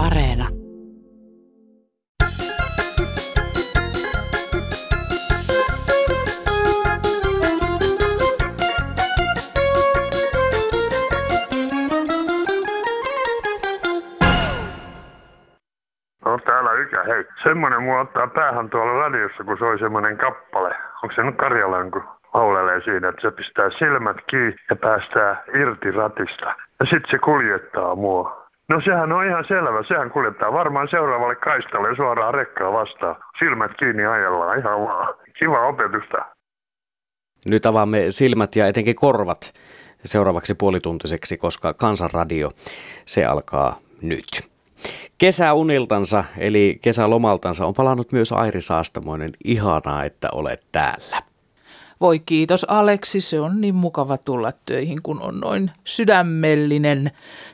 Areena. No täällä Ykä, hei. Semmonen mua ottaa päähän tuolla radiossa, kun soi semmonen kappale. Onko se nyt Karjalan, kun laulelee siinä, että se pistää silmät kiinni ja päästää irti ratista. Ja sitten se kuljettaa mua. No sehän on ihan selvä, sehän kuljettaa varmaan seuraavalle kaistalle suoraan rekkaa vastaan. Silmät kiinni ajellaan ihan vaan. Kiva opetusta. Nyt avaamme silmät ja etenkin korvat seuraavaksi puolituntiseksi, koska Kansanradio, se alkaa nyt. Kesäuniltansa eli kesälomaltansa on palannut myös Airi Saastamoinen. Ihanaa, että olet täällä. Voi kiitos Aleksi, se on niin mukava tulla töihin, kun on noin sydämellinen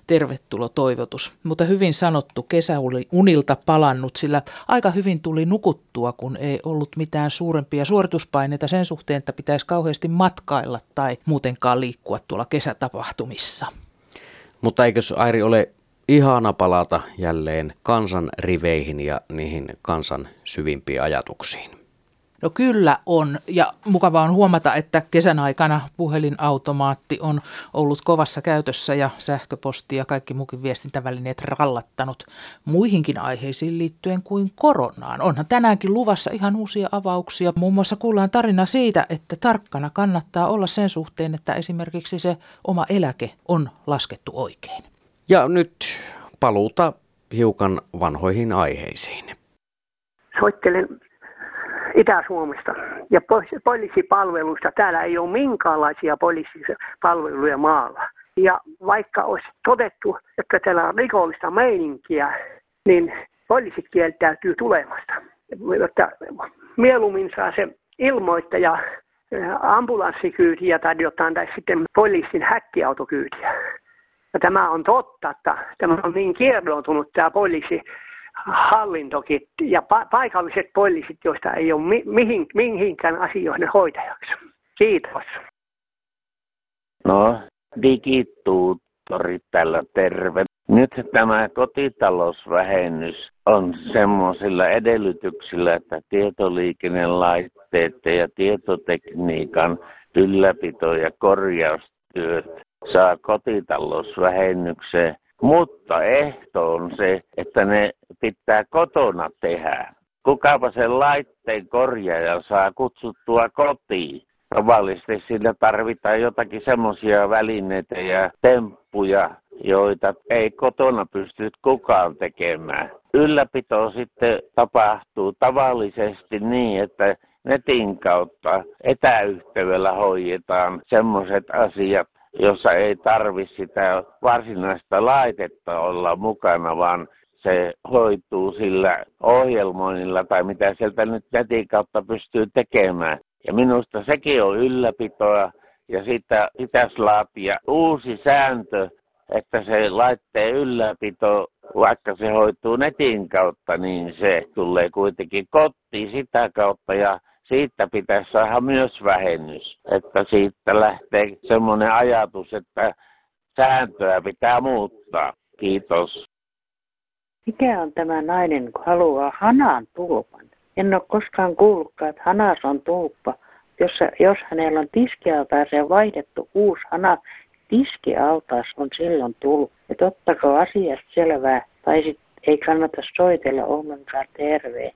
tervetulo toivotus. Mutta hyvin sanottu kesäunilta palannut, sillä aika hyvin tuli nukuttua, kun ei ollut mitään suurempia suorituspaineita sen suhteen, että pitäisi kauheasti matkailla tai muutenkaan liikkua tuolla kesätapahtumissa. Mutta eikös Airi ole ihana palata jälleen kansan riveihin ja niihin kansan syvimpiin ajatuksiin? No kyllä on, ja mukavaa on huomata, että kesän aikana puhelinautomaatti on ollut kovassa käytössä ja sähköposti ja kaikki muukin viestintävälineet rallattanut muihinkin aiheisiin liittyen kuin koronaan. Onhan tänäänkin luvassa ihan uusia avauksia. Muun muassa kuullaan tarina siitä, että tarkkana kannattaa olla sen suhteen, että esimerkiksi se oma eläke on laskettu oikein. Ja nyt paluuta hiukan vanhoihin aiheisiin. Soittelen Itä-Suomesta ja poliisipalveluista. Täällä ei ole minkäänlaisia poliisipalveluja maalla. Ja vaikka olisi todettu, että täällä on rikollista meininkiä, niin poliisit kieltäytyy tulemasta. Että mieluummin saa se ilmoittaja ambulanssikyytiä tai jotain, tai sitten poliisin häkkiautokyytiä. Ja tämä on totta, että tämä on niin kierroutunut tämä poliisi hallintokin ja pa- paikalliset poliisit, joista ei ole mi- mihin, mihinkään asioihin hoitajaksi. Kiitos. No, digituuttori tällä terve. Nyt tämä kotitalousvähennys on semmoisilla edellytyksillä, että tietoliikennelaitteet ja tietotekniikan ylläpito- ja korjaustyöt saa kotitalousvähennykseen, mutta ehto on se, että ne pitää kotona tehdä. Kukapa sen laitteen korjaaja saa kutsuttua kotiin. Tavallisesti sillä tarvitaan jotakin semmoisia välineitä ja temppuja, joita ei kotona pysty kukaan tekemään. Ylläpito sitten tapahtuu tavallisesti niin, että netin kautta etäyhteydellä hoidetaan semmoiset asiat, jossa ei tarvi sitä varsinaista laitetta olla mukana, vaan se hoituu sillä ohjelmoinnilla tai mitä sieltä nyt netin kautta pystyy tekemään. Ja minusta sekin on ylläpitoa ja sitä pitäisi laatia uusi sääntö, että se laitteen ylläpito, vaikka se hoituu netin kautta, niin se tulee kuitenkin kotiin sitä kautta ja siitä pitäisi saada myös vähennys. Että siitä lähtee semmoinen ajatus, että sääntöä pitää muuttaa. Kiitos. Mikä on tämä nainen, kun haluaa hanan tulpan? En ole koskaan kuullutkaan, että hanas on tulppa. Jos, jos hänellä on tiskialtaaseen vaihdettu uusi hana, tiskialtaas on silloin tullut. Että ottako asiasta selvää, tai sit ei kannata soitella ollenkaan terveen.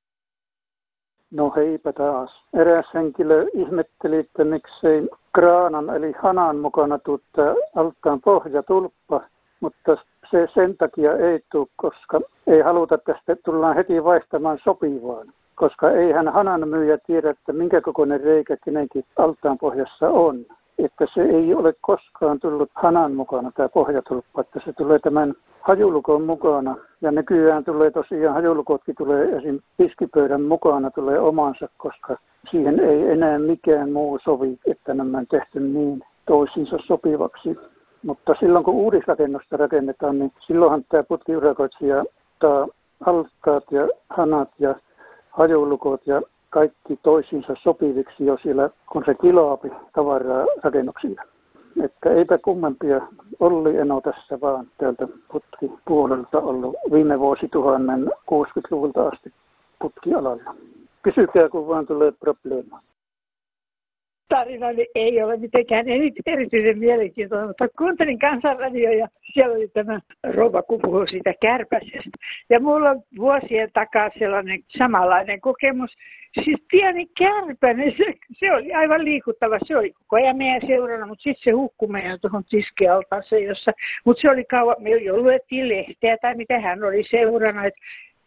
No heipä taas. Eräs henkilö ihmetteli, että miksei kraanan eli hanan mukana tuutta alttaan pohjatulppa, mutta se sen takia ei tule, koska ei haluta tästä tullaan heti vaihtamaan sopivaan. Koska eihän hanan myyjä tiedä, että minkä kokoinen reikä kenenkin altaan pohjassa on. Että se ei ole koskaan tullut hanan mukana tämä pohjatulppa, että se tulee tämän hajulukon mukana. Ja nykyään tulee tosiaan, hajulukotkin tulee esim. piskipöydän mukana tulee omansa, koska siihen ei enää mikään muu sovi, että nämä on tehty niin toisiinsa sopivaksi. Mutta silloin kun uudisrakennusta rakennetaan, niin silloinhan tämä putkiurakoitsija ottaa altaat ja hanat ja hajulukot ja kaikki toisiinsa sopiviksi jo siellä, kun se kiloapi tavaraa rakennuksilla. Että eipä kummempia Olli Eno tässä vaan täältä putkipuolelta ollut viime vuosituhannen 60-luvulta asti putkialalla. Kysykää, kun vaan tulee probleema tarinani ei ole mitenkään erityisen mielenkiintoinen, mutta kuuntelin kansanradio ja siellä oli tämä rouva, kun puhui siitä kärpäsestä. Ja mulla on vuosien takaa sellainen samanlainen kokemus. Siis pieni kärpänen, se, se oli aivan liikuttava. Se oli koko ajan meidän seurana, mutta sitten se hukkui meidän tuohon tiskialtaaseen, jossa, mutta se oli kauan, me jo luettiin lehteä tai mitä hän oli seurana, että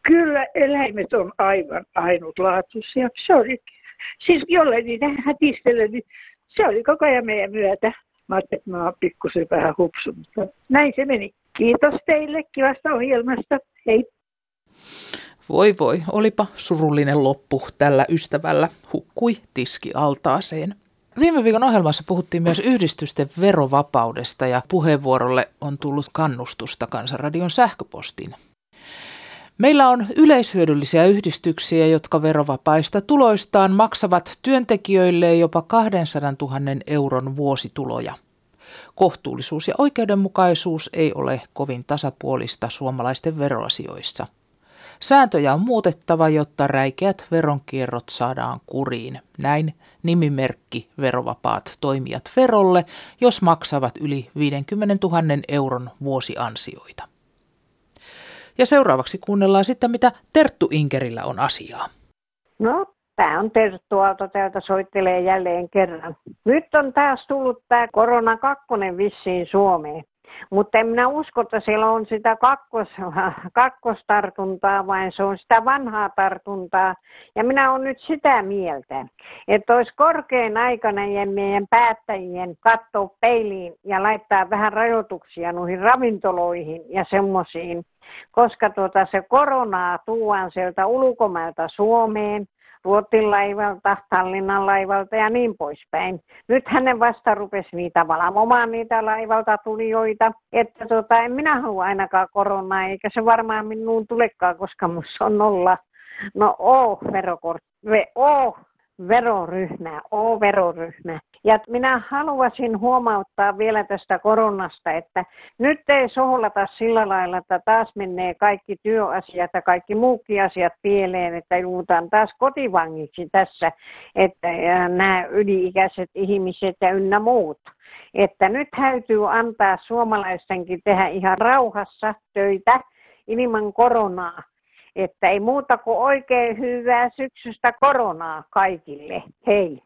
kyllä eläimet on aivan ainutlaatuisia. Se oli Siis jolle niitä hätistele, niin se oli koko ajan meidän myötä. Mä ajattelin, että mä oon pikkusen vähän hupsu, mutta näin se meni. Kiitos teille kivasta ohjelmasta. Hei. Voi voi, olipa surullinen loppu tällä ystävällä. Hukkui tiskialtaaseen. Viime viikon ohjelmassa puhuttiin myös yhdistysten verovapaudesta ja puheenvuorolle on tullut kannustusta Kansanradion sähköpostiin. Meillä on yleishyödyllisiä yhdistyksiä, jotka verovapaista tuloistaan maksavat työntekijöille jopa 200 000 euron vuosituloja. Kohtuullisuus ja oikeudenmukaisuus ei ole kovin tasapuolista suomalaisten veroasioissa. Sääntöjä on muutettava, jotta räikeät veronkierrot saadaan kuriin. Näin nimimerkki verovapaat toimijat verolle, jos maksavat yli 50 000 euron vuosiansioita. Ja seuraavaksi kuunnellaan sitten, mitä Terttu Inkerillä on asiaa. No, tämä on Terttu Aalto täältä soittelee jälleen kerran. Nyt on taas tullut tämä korona kakkonen vissiin Suomeen. Mutta en minä usko, että siellä on sitä kakkos, kakkostartuntaa, vaan se on sitä vanhaa tartuntaa. Ja minä olen nyt sitä mieltä, että olisi korkein aikana meidän päättäjien katsoa peiliin ja laittaa vähän rajoituksia noihin ravintoloihin ja semmoisiin. Koska tuota, se koronaa tuodaan sieltä ulkomailta Suomeen Ruotin laivalta, Tallinnan laivalta ja niin poispäin. Nyt hänen vasta rupesi niitä valvomaan niitä laivalta tulijoita. Että tota, en minä halua ainakaan koronaa, eikä se varmaan minuun tulekaan, koska minussa on nolla. No oo verokortti, oo veroryhmä, O-veroryhmä. Ja minä haluaisin huomauttaa vielä tästä koronasta, että nyt ei sohlata sillä lailla, että taas menee kaikki työasiat ja kaikki muukin asiat pieleen, että joudutaan taas kotivangiksi tässä, että nämä yli-ikäiset ihmiset ja ynnä muut. Että nyt täytyy antaa suomalaistenkin tehdä ihan rauhassa töitä ilman koronaa että ei muuta kuin oikein hyvää syksystä koronaa kaikille. Hei!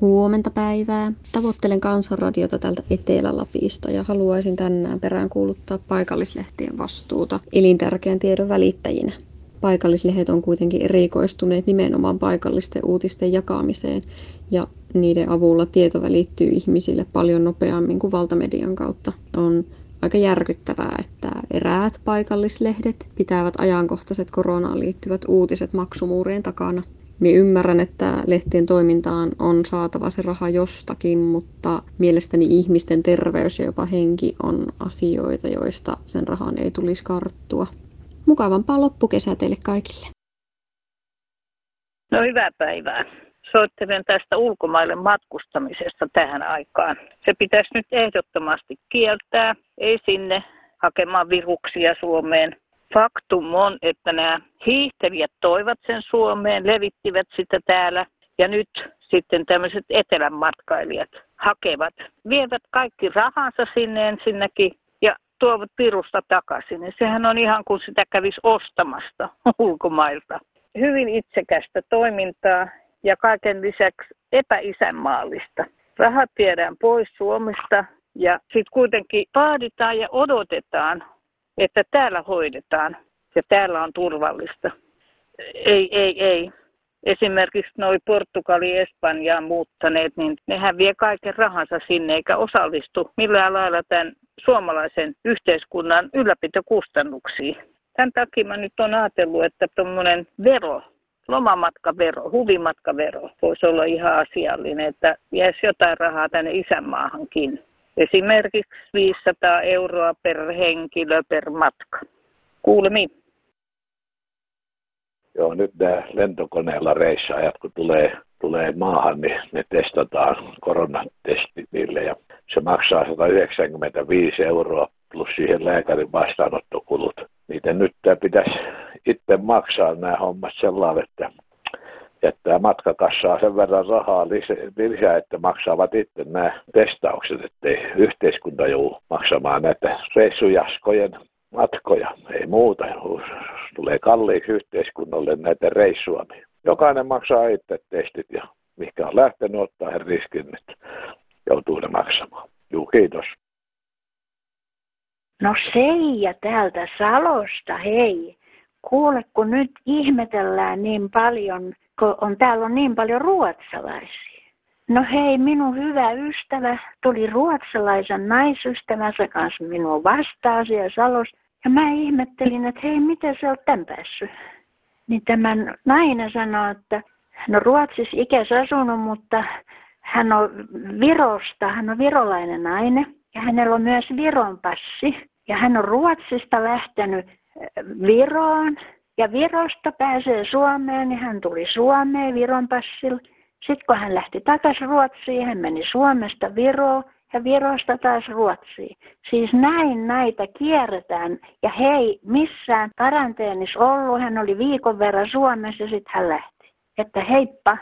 Huomenta päivää. Tavoittelen kansanradiota täältä Etelä-Lapista ja haluaisin tänään perään kuuluttaa paikallislehtien vastuuta elintärkeän tiedon välittäjinä. Paikallislehdet on kuitenkin erikoistuneet nimenomaan paikallisten uutisten jakamiseen ja niiden avulla tieto välittyy ihmisille paljon nopeammin kuin valtamedian kautta. On aika järkyttävää, että eräät paikallislehdet pitävät ajankohtaiset koronaan liittyvät uutiset maksumuurien takana. Minä ymmärrän, että lehtien toimintaan on saatava se raha jostakin, mutta mielestäni ihmisten terveys ja jopa henki on asioita, joista sen rahan ei tulisi karttua. Mukavampaa loppukesää teille kaikille. No hyvää päivää soittelen tästä ulkomaille matkustamisesta tähän aikaan. Se pitäisi nyt ehdottomasti kieltää, ei sinne hakemaan viruksia Suomeen. Faktum on, että nämä hiihtelijät toivat sen Suomeen, levittivät sitä täällä ja nyt sitten tämmöiset etelän matkailijat hakevat, vievät kaikki rahansa sinne ensinnäkin ja tuovat virusta takaisin. Ja sehän on ihan kuin sitä kävisi ostamasta ulkomailta. Hyvin itsekästä toimintaa ja kaiken lisäksi epäisänmaallista. Rahat viedään pois Suomesta ja sitten kuitenkin vaaditaan ja odotetaan, että täällä hoidetaan ja täällä on turvallista. Ei, ei, ei. Esimerkiksi noi Portugali, Espanjaan muuttaneet, niin nehän vie kaiken rahansa sinne eikä osallistu millään lailla tämän suomalaisen yhteiskunnan ylläpitokustannuksiin. Tämän takia mä nyt on ajatellut, että tuommoinen vero lomamatkavero, huvimatkavero voisi olla ihan asiallinen, että jäisi jotain rahaa tänne isänmaahankin. Esimerkiksi 500 euroa per henkilö per matka. Kuulemiin. Joo, nyt nämä lentokoneella reissaajat, kun tulee tulee maahan, niin ne testataan koronatestit niille ja se maksaa 195 euroa plus siihen lääkärin vastaanottokulut. Niitä nyt pitäisi itse maksaa nämä hommat sellainen, että jättää matkakassaa sen verran rahaa lisää, että maksavat itse nämä testaukset, ettei yhteiskunta joudu maksamaan näitä reissujaskojen matkoja, ei muuta. Tulee kalliiksi yhteiskunnalle näitä reissua. Niin jokainen maksaa itse testit ja mikä on lähtenyt ottaa riskin, että joutuu ne maksamaan. Juu, kiitos. No Seija täältä Salosta, hei. Kuule, kun nyt ihmetellään niin paljon, kun on, täällä on niin paljon ruotsalaisia. No hei, minun hyvä ystävä tuli ruotsalaisen naisystävänsä kanssa minua vastaan siellä Salossa. Ja mä ihmettelin, että hei, miten sä oot tämän päässyt? Niin tämän nainen sanoi, että on Ruotsissa ikäs asunut, mutta hän on Virosta, hän on virolainen nainen ja hänellä on myös Viron passi. Ja hän on Ruotsista lähtenyt äh, Viroon ja Virosta pääsee Suomeen, niin hän tuli Suomeen Viron passilla. Sitten kun hän lähti takaisin Ruotsiin, hän meni Suomesta Viroon ja Virosta taas Ruotsiin. Siis näin näitä kierretään. Ja hei, missään karanteenissa ollut, hän oli viikon verran Suomessa ja sitten hän lähti. Että heippa.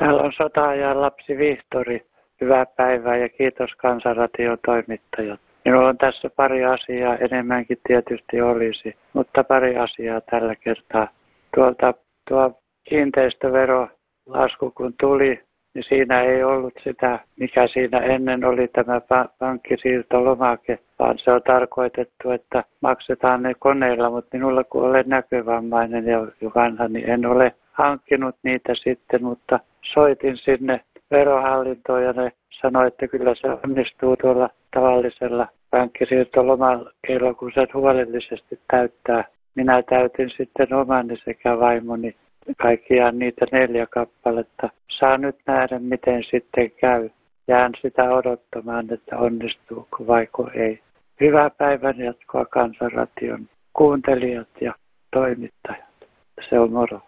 Täällä on sota lapsi Vihtori. Hyvää päivää ja kiitos kansanradiotoimittajat. Minulla on tässä pari asiaa, enemmänkin tietysti olisi, mutta pari asiaa tällä kertaa. Tuolta tuo kiinteistöverolasku kun tuli, niin siinä ei ollut sitä, mikä siinä ennen oli tämä pankkisiirtolomake, vaan se on tarkoitettu, että maksetaan ne koneilla, mutta minulla kun olen näkövammainen ja vanha, niin en ole hankkinut niitä sitten, mutta soitin sinne verohallintoon ja ne sanoi, että kyllä se onnistuu tuolla tavallisella pankkisiirtolomakeilla, kun se huolellisesti täyttää. Minä täytin sitten omani sekä vaimoni kaikkiaan niitä neljä kappaletta. Saa nyt nähdä, miten sitten käy. Jään sitä odottamaan, että onnistuuko vaiko ei. Hyvää päivän jatkoa Kansanration kuuntelijat ja toimittajat. Se on moro.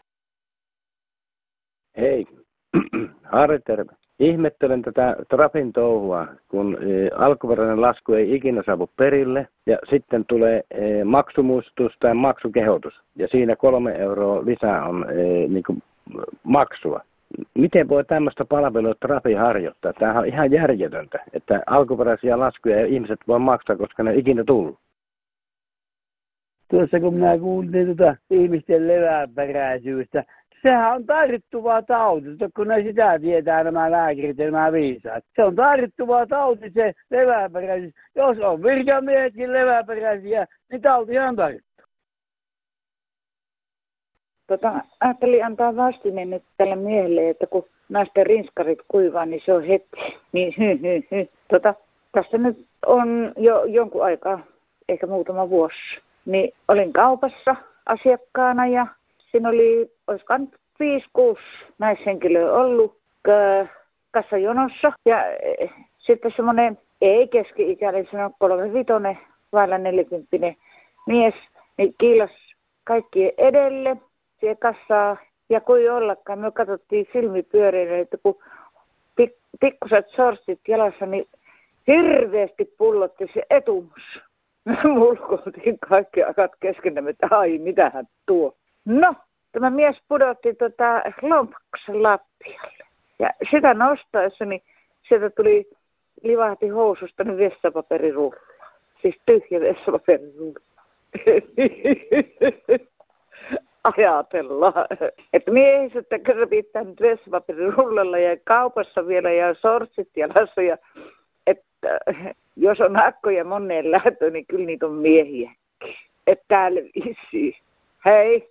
Hei, Harri terve. Ihmettelen tätä Trafin touhua, kun e, alkuperäinen lasku ei ikinä saavu perille ja sitten tulee e, maksumuistutus tai maksukehotus ja siinä kolme euroa lisää on e, niin kuin maksua. Miten voi tämmöistä palvelua Trafi harjoittaa? Tämä on ihan järjetöntä, että alkuperäisiä laskuja ihmiset voi maksaa, koska ne ei ikinä tullut. Tuossa kun minä kuulin tuota ihmisten leväperäisyystä, sehän on tarttuva tauti, kun ne sitä tietää nämä lääkärit ja nämä viisaat. Se on tarttuva tauti se leväperäisyys. Jos on virkamiehetkin leväperäisiä, niin on tarttu. Tota, ajattelin antaa vastineen nyt tälle miehelle, että kun naisten rinskarit kuivaa, niin se on heti. Niin hy, hy, hy. Tota, tässä nyt on jo jonkun aikaa, ehkä muutama vuosi, niin olin kaupassa asiakkaana ja siinä oli, olisikohan 5-6 naishenkilöä ollut kassajonossa. Ja eh, sitten semmoinen ei keski-ikäinen, kolme vitonen, vailla neljäkymppinen mies, niin kiilas kaikki edelle siihen kassaa. Ja kuin ollakaan, me katsottiin silmipyöreille, että kun pikkuset sorstit jalassa, niin hirveästi pullotti se etumus. Me mulkoiltiin kaikki akat keskenämme, että ai mitähän tuo. No, tämä mies pudotti tota lompaksen lattialle. Ja sitä nostaessa, niin sieltä tuli, livahti housusta niin vessapaperirulla. Siis tyhjä vessapaperirulla. Ajatellaan, että miehiset kärvittää nyt vessapaperirullalla ja kaupassa vielä ja sortsit ja että jos on akkoja moneen lähtö, niin kyllä niitä on miehiäkin. Että täällä vissiin. Hei!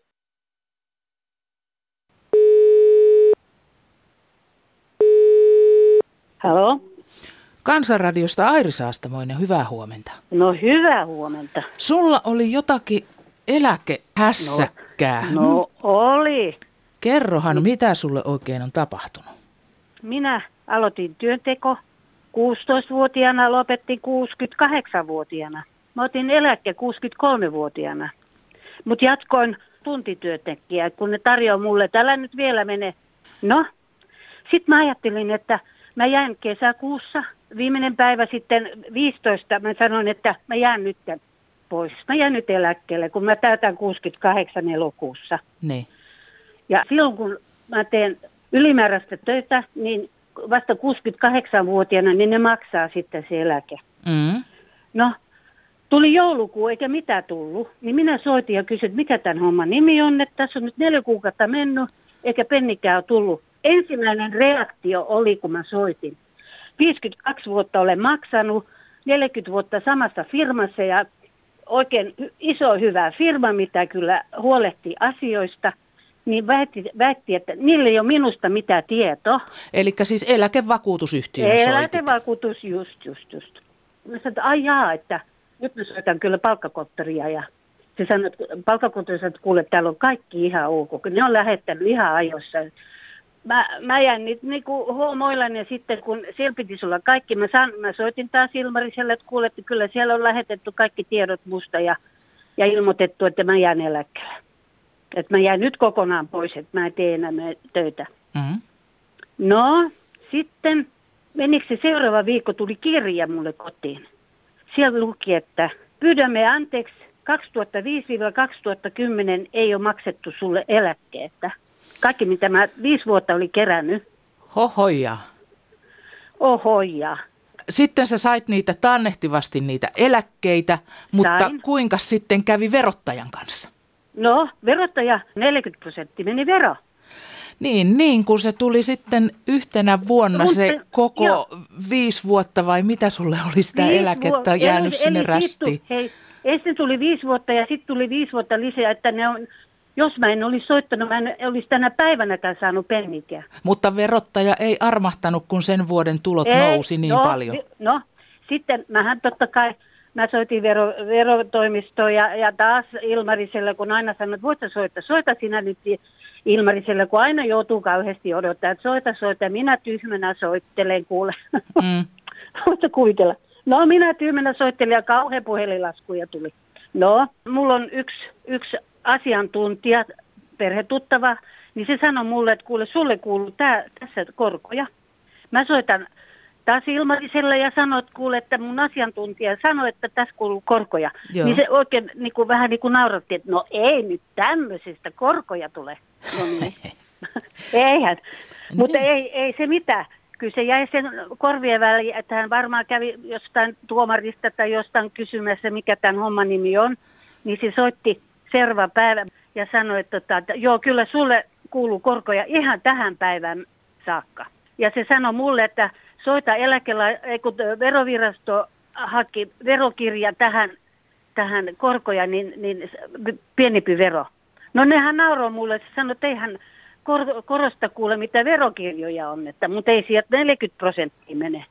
Halo? Kansanradiosta Airi Saastamoinen, hyvää huomenta. No hyvää huomenta. Sulla oli jotakin eläkehässäkkää. No, no oli. Kerrohan, mitä sulle oikein on tapahtunut? Minä aloitin työnteko 16-vuotiaana, lopettiin 68-vuotiaana. Mä otin eläkke 63-vuotiaana. Mutta jatkoin tuntityötekijä, kun ne tarjoaa mulle, että älä nyt vielä mene. No, sitten mä ajattelin, että mä jään kesäkuussa, viimeinen päivä sitten 15, mä sanoin, että mä jään nyt pois. Mä jään nyt eläkkeelle, kun mä täytän 68 elokuussa. Niin. Ja silloin kun mä teen ylimääräistä töitä, niin vasta 68-vuotiaana, niin ne maksaa sitten se eläke. Mm. No, tuli joulukuu eikä mitä tullut, niin minä soitin ja kysyin, mikä tämän homman nimi on, että tässä on nyt neljä kuukautta mennyt, eikä pennikään ole tullut. Ensimmäinen reaktio oli, kun mä soitin. 52 vuotta olen maksanut, 40 vuotta samassa firmassa ja oikein iso hyvä firma, mitä kyllä huolehtii asioista – niin väitti, väitti, että niillä ei ole minusta mitään tietoa. Eli siis eläkevakuutusyhtiö Eläkevakuutus, just, just, just. Mä sanoin, että ai jaa, että nyt mä soitan kyllä palkkakonttoria ja se sanoi, että palkkakonttori että kuule, täällä on kaikki ihan ok, ne on lähettänyt ihan ajoissa. Mä, mä jäin nyt niinku huomoillaan ja sitten kun siellä piti olla kaikki, mä, san, mä soitin taas Ilmariselle, että kuule, että kyllä siellä on lähetetty kaikki tiedot musta ja, ja ilmoitettu, että mä jään eläkkeelle. Että mä jäin nyt kokonaan pois, että mä en tee enää töitä. Mm-hmm. No, sitten menikö se seuraava viikko tuli kirja mulle kotiin. Siellä luki, että pyydämme anteeksi, 2005-2010 ei ole maksettu sulle eläkkeettä. Kaikki, mitä mä viisi vuotta oli kerännyt. Hohoja. Ohoja. Sitten sä sait niitä tannehtivasti niitä eläkkeitä, mutta Sain. kuinka sitten kävi verottajan kanssa? No, verottaja 40 prosenttia meni vero. Niin, niin, kun se tuli sitten yhtenä vuonna Mutta- se koko joo. viisi vuotta vai mitä sulle oli sitä Viisi eläkettä vuotta- jäänyt eli- sinne eli rästiin? Vittu, hei, ensin tuli viisi vuotta ja sitten tuli viisi vuotta lisää, että ne on, jos mä en olisi soittanut, mä en olisi tänä päivänäkään saanut pennikään. Mutta verottaja ei armahtanut, kun sen vuoden tulot Ei, nousi niin no, paljon. No, sitten mähän totta kai, mä soitin vero, verotoimistoon ja, ja taas Ilmariselle, kun aina sanoin, että voit soittaa, soita sinä nyt Ilmariselle, kun aina joutuu kauheasti odottaa, että soita, soita, minä tyhmänä soittelen, kuule. Mm. Voitko kuvitella? No minä tyhmänä soittelin ja kauhean puhelinlaskuja tuli. No, mulla on yksi, yksi asiantuntija, perhetuttava, niin se sanoi mulle, että kuule, sulle kuuluu tää, tässä korkoja. Mä soitan taas Ilmariselle ja sanoin, että kuule, että mun asiantuntija sanoi, että tässä kuuluu korkoja. Joo. Niin se oikein niin kuin, vähän niin kuin nauratti, että no ei nyt tämmöisestä korkoja tule. No niin. Eihän. Mutta ei, ei se mitään. Kyllä se jäi sen korvien väliin, että hän varmaan kävi jostain tuomarista tai jostain kysymässä, mikä tämän homman nimi on. Niin se soitti seuraava päivä ja sanoi, että, tota, että joo, kyllä sulle kuuluu korkoja ihan tähän päivään saakka. Ja se sanoi mulle, että soita ei, kun verovirasto haki verokirja tähän, tähän korkoja, niin, niin pienempi vero. No nehän nauroi mulle, se sanoi, että eihän kor- korosta kuule mitä verokirjoja on, että, mutta ei sieltä 40 prosenttia mene.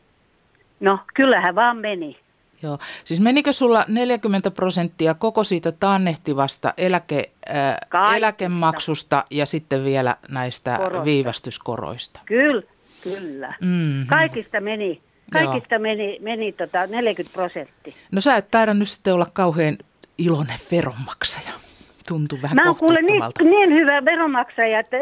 No, kyllähän vaan meni. Joo. Siis menikö sulla 40 prosenttia koko siitä taannehtivasta eläke, äh, Kaikista. eläkemaksusta ja sitten vielä näistä Korosta. viivästyskoroista? Kyllä, kyllä. Mm. Kaikista meni, kaikista meni, meni tota 40 prosenttia. No sä et taida nyt sitten olla kauhean iloinen veronmaksaja. Tuntuu vähän Mä oon kuule niin, niin hyvä veronmaksaja, että...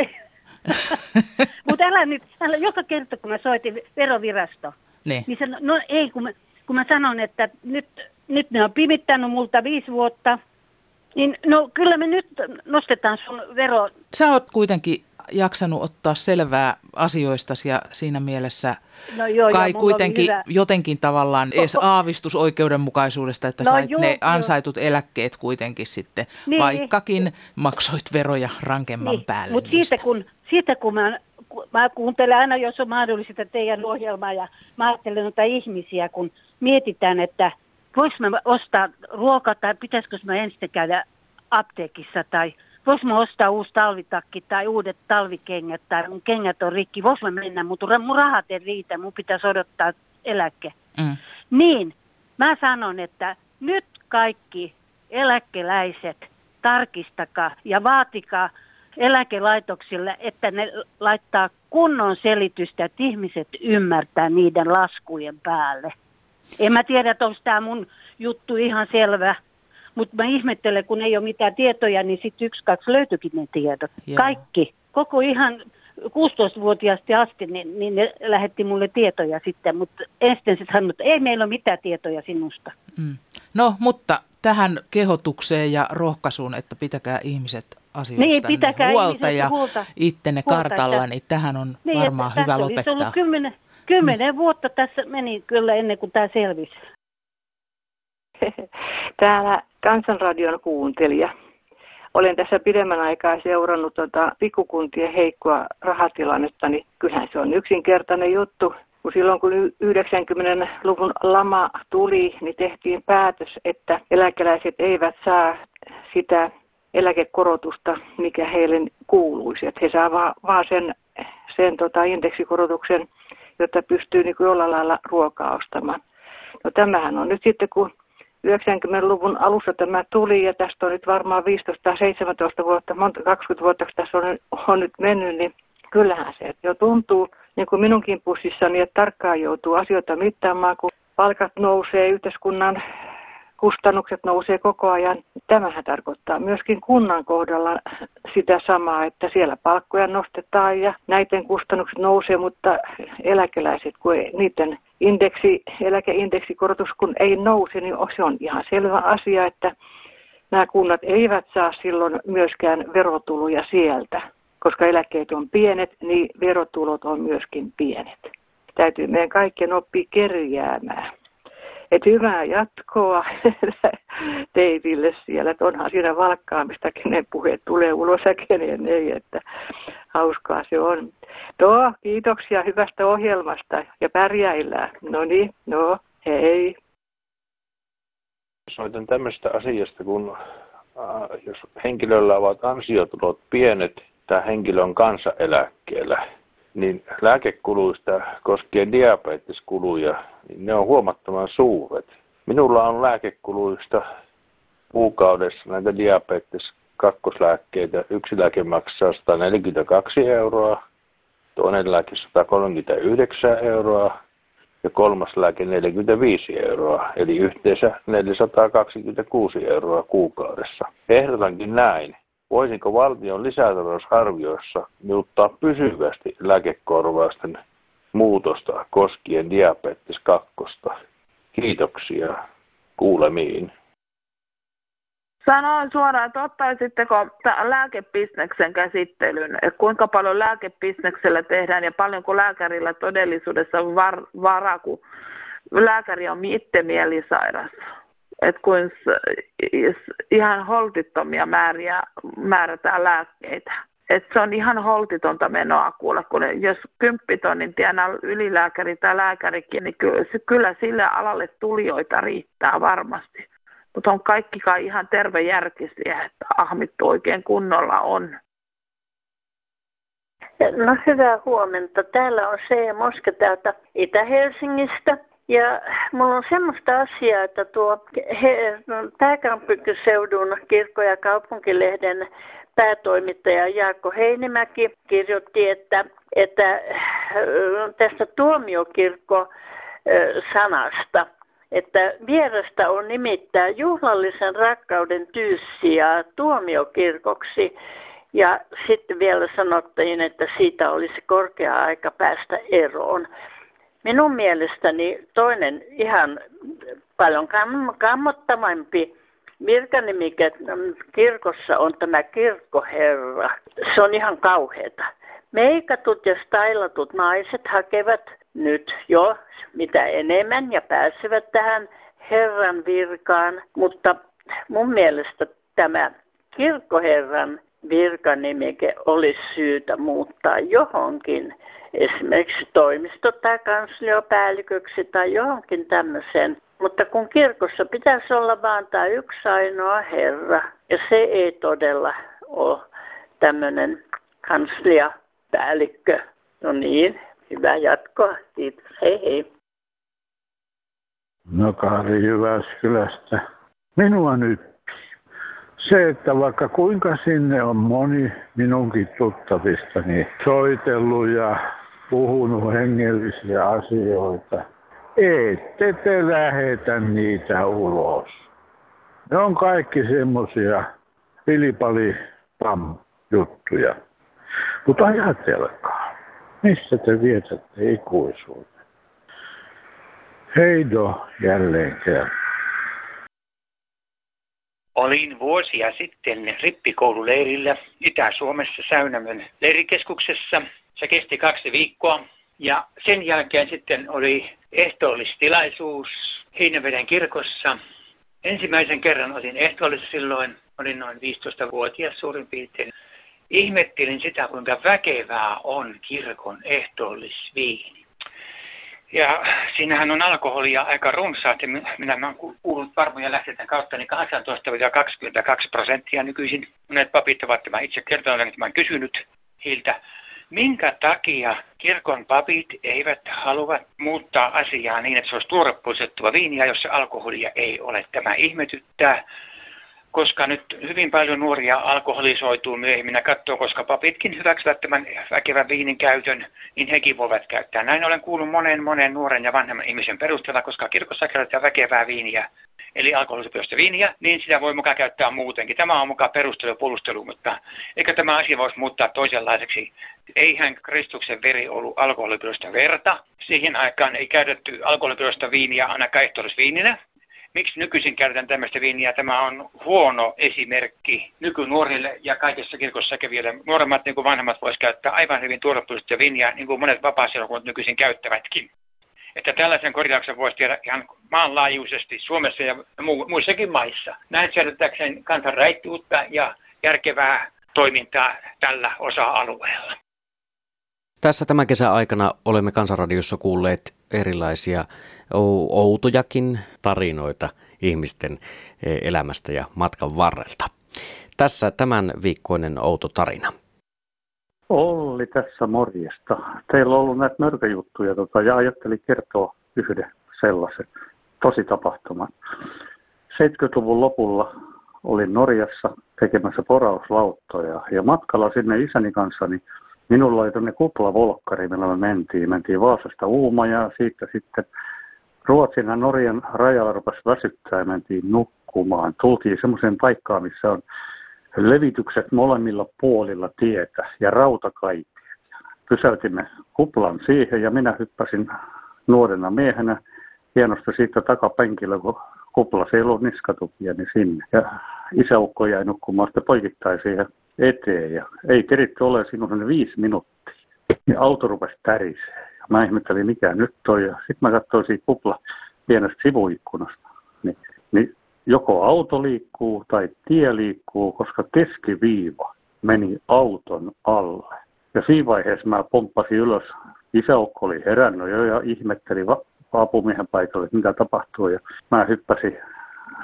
Mutta älä nyt, älä, joka kerta kun mä soitin verovirasto, Niin. niin sano, no ei, kun mä, kun mä sanon, että nyt, nyt ne on pimittänyt multa viisi vuotta, niin no kyllä me nyt nostetaan sun vero. Sä oot kuitenkin jaksanut ottaa selvää asioistasi ja siinä mielessä No joo, kai joo, kuitenkin jotenkin tavallaan edes aavistus oikeudenmukaisuudesta, että No sait joo, ne joo. ansaitut eläkkeet kuitenkin sitten, Niin. vaikkakin maksoit veroja rankemman päälle. Mutta siitä kun, siitä kun mä, mä kuuntelen aina, jos on mahdollista teidän ohjelmaa ja mä ajattelen noita ihmisiä, kun mietitään, että vois mä ostaa ruokaa tai pitäisikö mä ensin käydä apteekissa tai vois mä ostaa uusi talvitakki tai uudet talvikengät tai mun kengät on rikki, vois mä mennä, mutta mun rahat ei riitä, mun pitäisi odottaa eläke. Mm. Niin, mä sanon, että nyt kaikki eläkeläiset tarkistakaa ja vaatikaa eläkelaitoksille, että ne laittaa kunnon selitystä, että ihmiset ymmärtää niiden laskujen päälle. En mä tiedä, että onko tämä mun juttu ihan selvä, Mutta mä ihmettelen, kun ei ole mitään tietoja, niin sitten yksi, kaksi löytyikin ne tiedot. Joo. Kaikki. Koko ihan 16-vuotiaasti asti, niin, niin ne lähetti mulle tietoja sitten, mutta ensin sitten sanoi, että ei meillä ole mitään tietoja sinusta. Mm. No, mutta tähän kehotukseen ja rohkaisuun, että pitäkää ihmiset asioista Niin, pitäkää huolta ihmiset ja huolta. ittenne Huolta, kartalla, että- niin tähän on Niin, varmaan hyvä olisi lopettaa. ollut kymmenen, kymmenen vuotta tässä meni kyllä ennen kuin tämä selvisi. Täällä Kansanradion kuuntelija. Olen tässä pidemmän aikaa seurannut tota pikkukuntien heikkoa rahatilannetta, niin kyllähän se on yksinkertainen juttu. Kun silloin kun y- 90-luvun lama tuli, niin tehtiin päätös, että eläkeläiset eivät saa sitä eläkekorotusta, mikä heille kuuluisi. Että he saa vaan, vaan sen, sen tota indeksikorotuksen, jotta pystyy niin kuin jollain lailla ruokaa ostamaan. No tämähän on nyt sitten, kun 90-luvun alussa tämä tuli ja tästä on nyt varmaan 15 tai 17 vuotta, monta 20 vuotta kun tässä on, on nyt mennyt, niin kyllähän se jo tuntuu, niin kuin minunkin pussissani, että tarkkaan joutuu asioita mittaamaan, kun palkat nousee, yhteiskunnan kustannukset nousee koko ajan. Tämähän tarkoittaa myöskin kunnan kohdalla sitä samaa, että siellä palkkoja nostetaan ja näiden kustannukset nousee, mutta eläkeläiset, kun ei, niiden indeksi, eläkeindeksikorotus kun ei nouse, niin se on ihan selvä asia, että nämä kunnat eivät saa silloin myöskään verotuloja sieltä, koska eläkkeet on pienet, niin verotulot on myöskin pienet. Täytyy meidän kaikkien oppia kerjäämään. Et hyvää jatkoa teitille siellä, että onhan siinä valkkaamista, kenen puheet tulee ulos ja kenen ei, että hauskaa se on. No, kiitoksia hyvästä ohjelmasta ja pärjäillään. No niin, no, hei. Soitan tämmöistä asiasta, kun äh, jos henkilöllä ovat ansiotulot pienet, tämä henkilö on kansaneläkkeellä, niin lääkekuluista koskien diabeteskuluja, niin ne on huomattavan suuret. Minulla on lääkekuluista kuukaudessa näitä diabetes kakkoslääkkeitä. Yksi lääke maksaa 142 euroa, toinen lääke 139 euroa ja kolmas lääke 45 euroa, eli yhteensä 426 euroa kuukaudessa. Ehdotankin näin. Voisinko valtion lisätalousarvioissa muuttaa pysyvästi lääkekorvausten muutosta koskien diabetes 2? Kiitoksia. Kuulemiin. Sanoin suoraan, että ottaisitteko lääkebisneksen käsittelyn, että kuinka paljon lääkebisneksellä tehdään ja paljonko lääkärillä todellisuudessa on var, varaa, kun lääkäri on itse mielisairas. Että kuin ihan holtittomia määriä määrätään lääkkeitä. Et se on ihan holtitonta menoa kuulla, kun jos kymppitonnin tienaa ylilääkäri tai lääkärikin, niin kyllä, sille alalle tulijoita riittää varmasti. Mutta on kaikki kai ihan tervejärkisiä, että ahmittu oikein kunnolla on. No hyvää huomenta. Täällä on C. Moske täältä Itä-Helsingistä. Ja mulla on semmoista asiaa, että tuo he, pääkaupunkiseudun kirkko- ja kaupunkilehden päätoimittaja Jaakko Heinimäki kirjoitti, että, että tästä tuomiokirkko-sanasta, että vierasta on nimittää juhlallisen rakkauden tyyssiä tuomiokirkoksi. Ja sitten vielä sanottiin, että siitä olisi korkea aika päästä eroon. Minun mielestäni toinen ihan paljon kam- kammottavampi virkanimike kirkossa on tämä kirkkoherra. Se on ihan kauheata. Meikatut ja stailatut naiset hakevat nyt jo mitä enemmän ja pääsevät tähän Herran virkaan, mutta mun mielestä tämä kirkkoherran virkanimike olisi syytä muuttaa johonkin, esimerkiksi toimisto- tai kansliopäälliköksi tai johonkin tämmöiseen. Mutta kun kirkossa pitäisi olla vaan tämä yksi ainoa herra, ja se ei todella ole tämmöinen kansliapäällikkö. No niin, hyvää jatkoa. Kiitos. Hei hei. No Kari Jyväskylästä. Minua nyt se, että vaikka kuinka sinne on moni minunkin tuttavistani soitellut ja puhunut hengellisiä asioita, ette te lähetä niitä ulos. Ne on kaikki semmoisia pilipali pam juttuja. Mutta ajatelkaa, missä te vietätte ikuisuuden? Heido jälleen kerran. Olin vuosia sitten rippikoululeirillä Itä-Suomessa Säynämön leirikeskuksessa. Se kesti kaksi viikkoa ja sen jälkeen sitten oli ehtoollistilaisuus Heinäveden kirkossa. Ensimmäisen kerran olin ehtoollisessa silloin, olin noin 15-vuotias suurin piirtein. Ihmettelin sitä, kuinka väkevää on kirkon ehtoollisviini. Ja siinähän on alkoholia aika runsaasti. Minä olen kuullut varmoja lähteiden kautta, niin 18-22 prosenttia nykyisin. Monet papit ovat tämän itse kertoneet, että olen kysynyt heiltä, minkä takia kirkon papit eivät halua muuttaa asiaa niin, että se olisi tuorepuisettua viiniä, jossa alkoholia ei ole. Tämä ihmetyttää koska nyt hyvin paljon nuoria alkoholisoituu myöhemmin ja katsoo, koska papitkin hyväksyvät tämän väkevän viinin käytön, niin hekin voivat käyttää. Näin olen kuullut monen monen nuoren ja vanhemman ihmisen perusteella, koska kirkossa käytetään väkevää viiniä, eli alkoholisopioista viiniä, niin sitä voi mukaan käyttää muutenkin. Tämä on mukaan perustelu ja puolustelu, mutta eikö tämä asia voisi muuttaa toisenlaiseksi? Eihän Kristuksen veri ollut alkoholipioista verta. Siihen aikaan ei käytetty alkoholipioista viiniä ainakaan ehtoollisviininä miksi nykyisin käytetään tämmöistä viiniä. Tämä on huono esimerkki nykynuorille ja kaikessa kirkossa kävijöille. Nuoremmat niin kuin vanhemmat voisivat käyttää aivan hyvin tuorepuolista viiniä, niin kuin monet vapaaseurakunnat nykyisin käyttävätkin. Että tällaisen korjauksen voisi tehdä ihan maanlaajuisesti Suomessa ja muissakin maissa. Näin säilyttääkseen kansan raittuutta ja järkevää toimintaa tällä osa-alueella. Tässä tämän kesän aikana olemme Kansanradiossa kuulleet erilaisia outojakin tarinoita ihmisten e, elämästä ja matkan varrelta. Tässä tämän viikkoinen outo tarina. Olli tässä morjesta. Teillä on ollut näitä mörköjuttuja tota, ja ajattelin kertoa yhden sellaisen tosi tapahtuman. 70-luvun lopulla olin Norjassa tekemässä porauslauttoja ja matkalla sinne isäni kanssa niin minulla oli tämmöinen kuplavolkkari, millä me mentiin. Mentiin Vaasasta Uumajaan, siitä sitten Ruotsin ja Norjan rajalla rupesi väsyttää ja mentiin nukkumaan. Tultiin semmoiseen paikkaan, missä on levitykset molemmilla puolilla tietä ja rautakaiteet. Pysäytimme kuplan siihen ja minä hyppäsin nuorena miehenä hienosti siitä takapenkillä, kun kupla ei ollut niskatukia, niin sinne. Ja isäukko jäi nukkumaan sitten poikittain siihen eteen ja ei keritty ole sinun viisi minuuttia. Ja auto rupesi tärisee. Mä ihmettelin, mikä nyt toi. Ja sitten mä katsoin siitä kupla pienestä sivuikkunasta. Niin, niin joko auto liikkuu tai tie liikkuu, koska keskiviiva meni auton alle. Ja siinä vaiheessa mä pomppasin ylös. Isäukko oli herännyt jo ja ihmetteli apumiehen paikalle, että mitä tapahtuu. Ja mä hyppäsin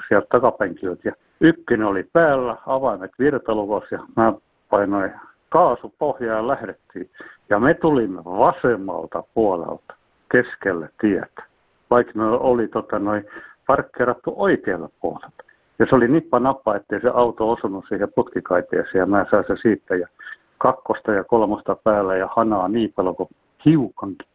sieltä takapenkiltä. Ja ykkönen oli päällä, avaimet virtaluvassa ja mä painoin kaasupohjaa ja lähdettiin. Ja me tulimme vasemmalta puolelta keskelle tietä, vaikka me oli tota, noin parkkeerattu oikealla puolella. Ja se oli nippa nappa, ettei se auto osunut siihen putkikaiteeseen ja mä sain se siitä ja kakkosta ja kolmosta päällä ja hanaa niin paljon kuin hiukankin.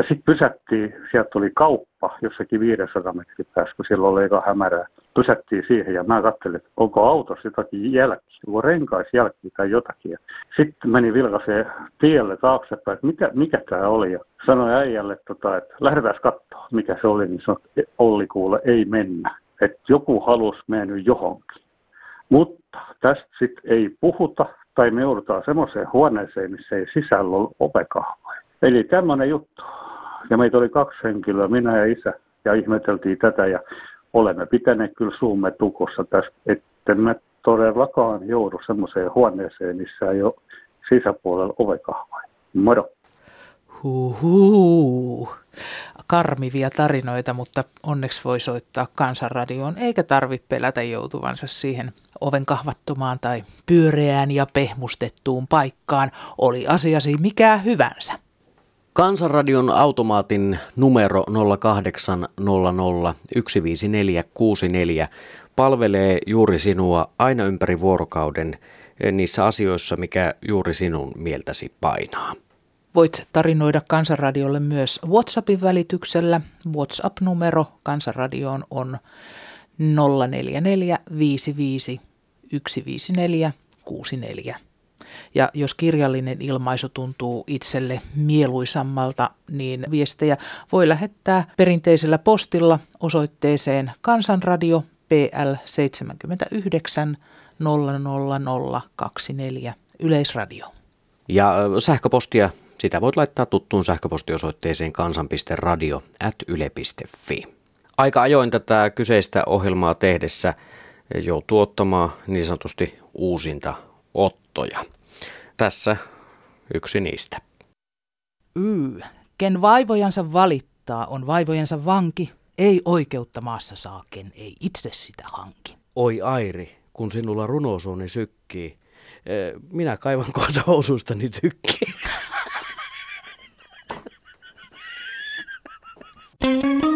Ja sitten pysättiin, sieltä tuli kauppa jossakin 500 metrin päässä, kun siellä oli aika hämärää. Pysättiin siihen ja mä katselin, että onko autossa jotakin jälki, onko renkaisjälki tai jotakin. Sitten meni vilkaiseen tielle taaksepäin, että mikä, mikä tämä oli. Ja sanoi äijälle, tota, että lähdetään katsoa, mikä se oli. Niin sanoi, että Olli kuule, ei mennä. Että joku halusi mennyt johonkin. Mutta tästä sitten ei puhuta, tai me joudutaan semmoiseen huoneeseen, missä ei sisällä ole ovekahvoja. Eli tämmöinen juttu. Ja meitä oli kaksi henkilöä, minä ja isä, ja ihmeteltiin tätä, ja olemme pitäneet kyllä suumme tukossa tästä, että me todellakaan joudu semmoiseen huoneeseen, missä ei ole sisäpuolella ovekahvoja. Moro! Huhuu. Karmivia tarinoita, mutta onneksi voi soittaa kansanradioon, eikä tarvitse pelätä joutuvansa siihen oven kahvattumaan tai pyöreään ja pehmustettuun paikkaan, oli asiasi mikä hyvänsä. Kansanradion automaatin numero 0800 15464 palvelee juuri sinua aina ympäri vuorokauden niissä asioissa, mikä juuri sinun mieltäsi painaa. Voit tarinoida Kansanradiolle myös WhatsAppin välityksellä. WhatsApp-numero Kansanradioon on 044 55 154 64. Ja jos kirjallinen ilmaisu tuntuu itselle mieluisammalta, niin viestejä voi lähettää perinteisellä postilla osoitteeseen Kansanradio PL 79 00024 Yleisradio. Ja sähköpostia, sitä voit laittaa tuttuun sähköpostiosoitteeseen kansan.radio at. Aika ajoin tätä kyseistä ohjelmaa tehdessä joutuu ottamaan niin sanotusti uusinta ottoja. Tässä yksi niistä. Y. Ken vaivojansa valittaa, on vaivojensa vanki, ei oikeutta maassa saa, ken ei itse sitä hanki. Oi Airi, kun sinulla runosuoni niin sykkii, minä kaivan kohta osuustani tykkiä.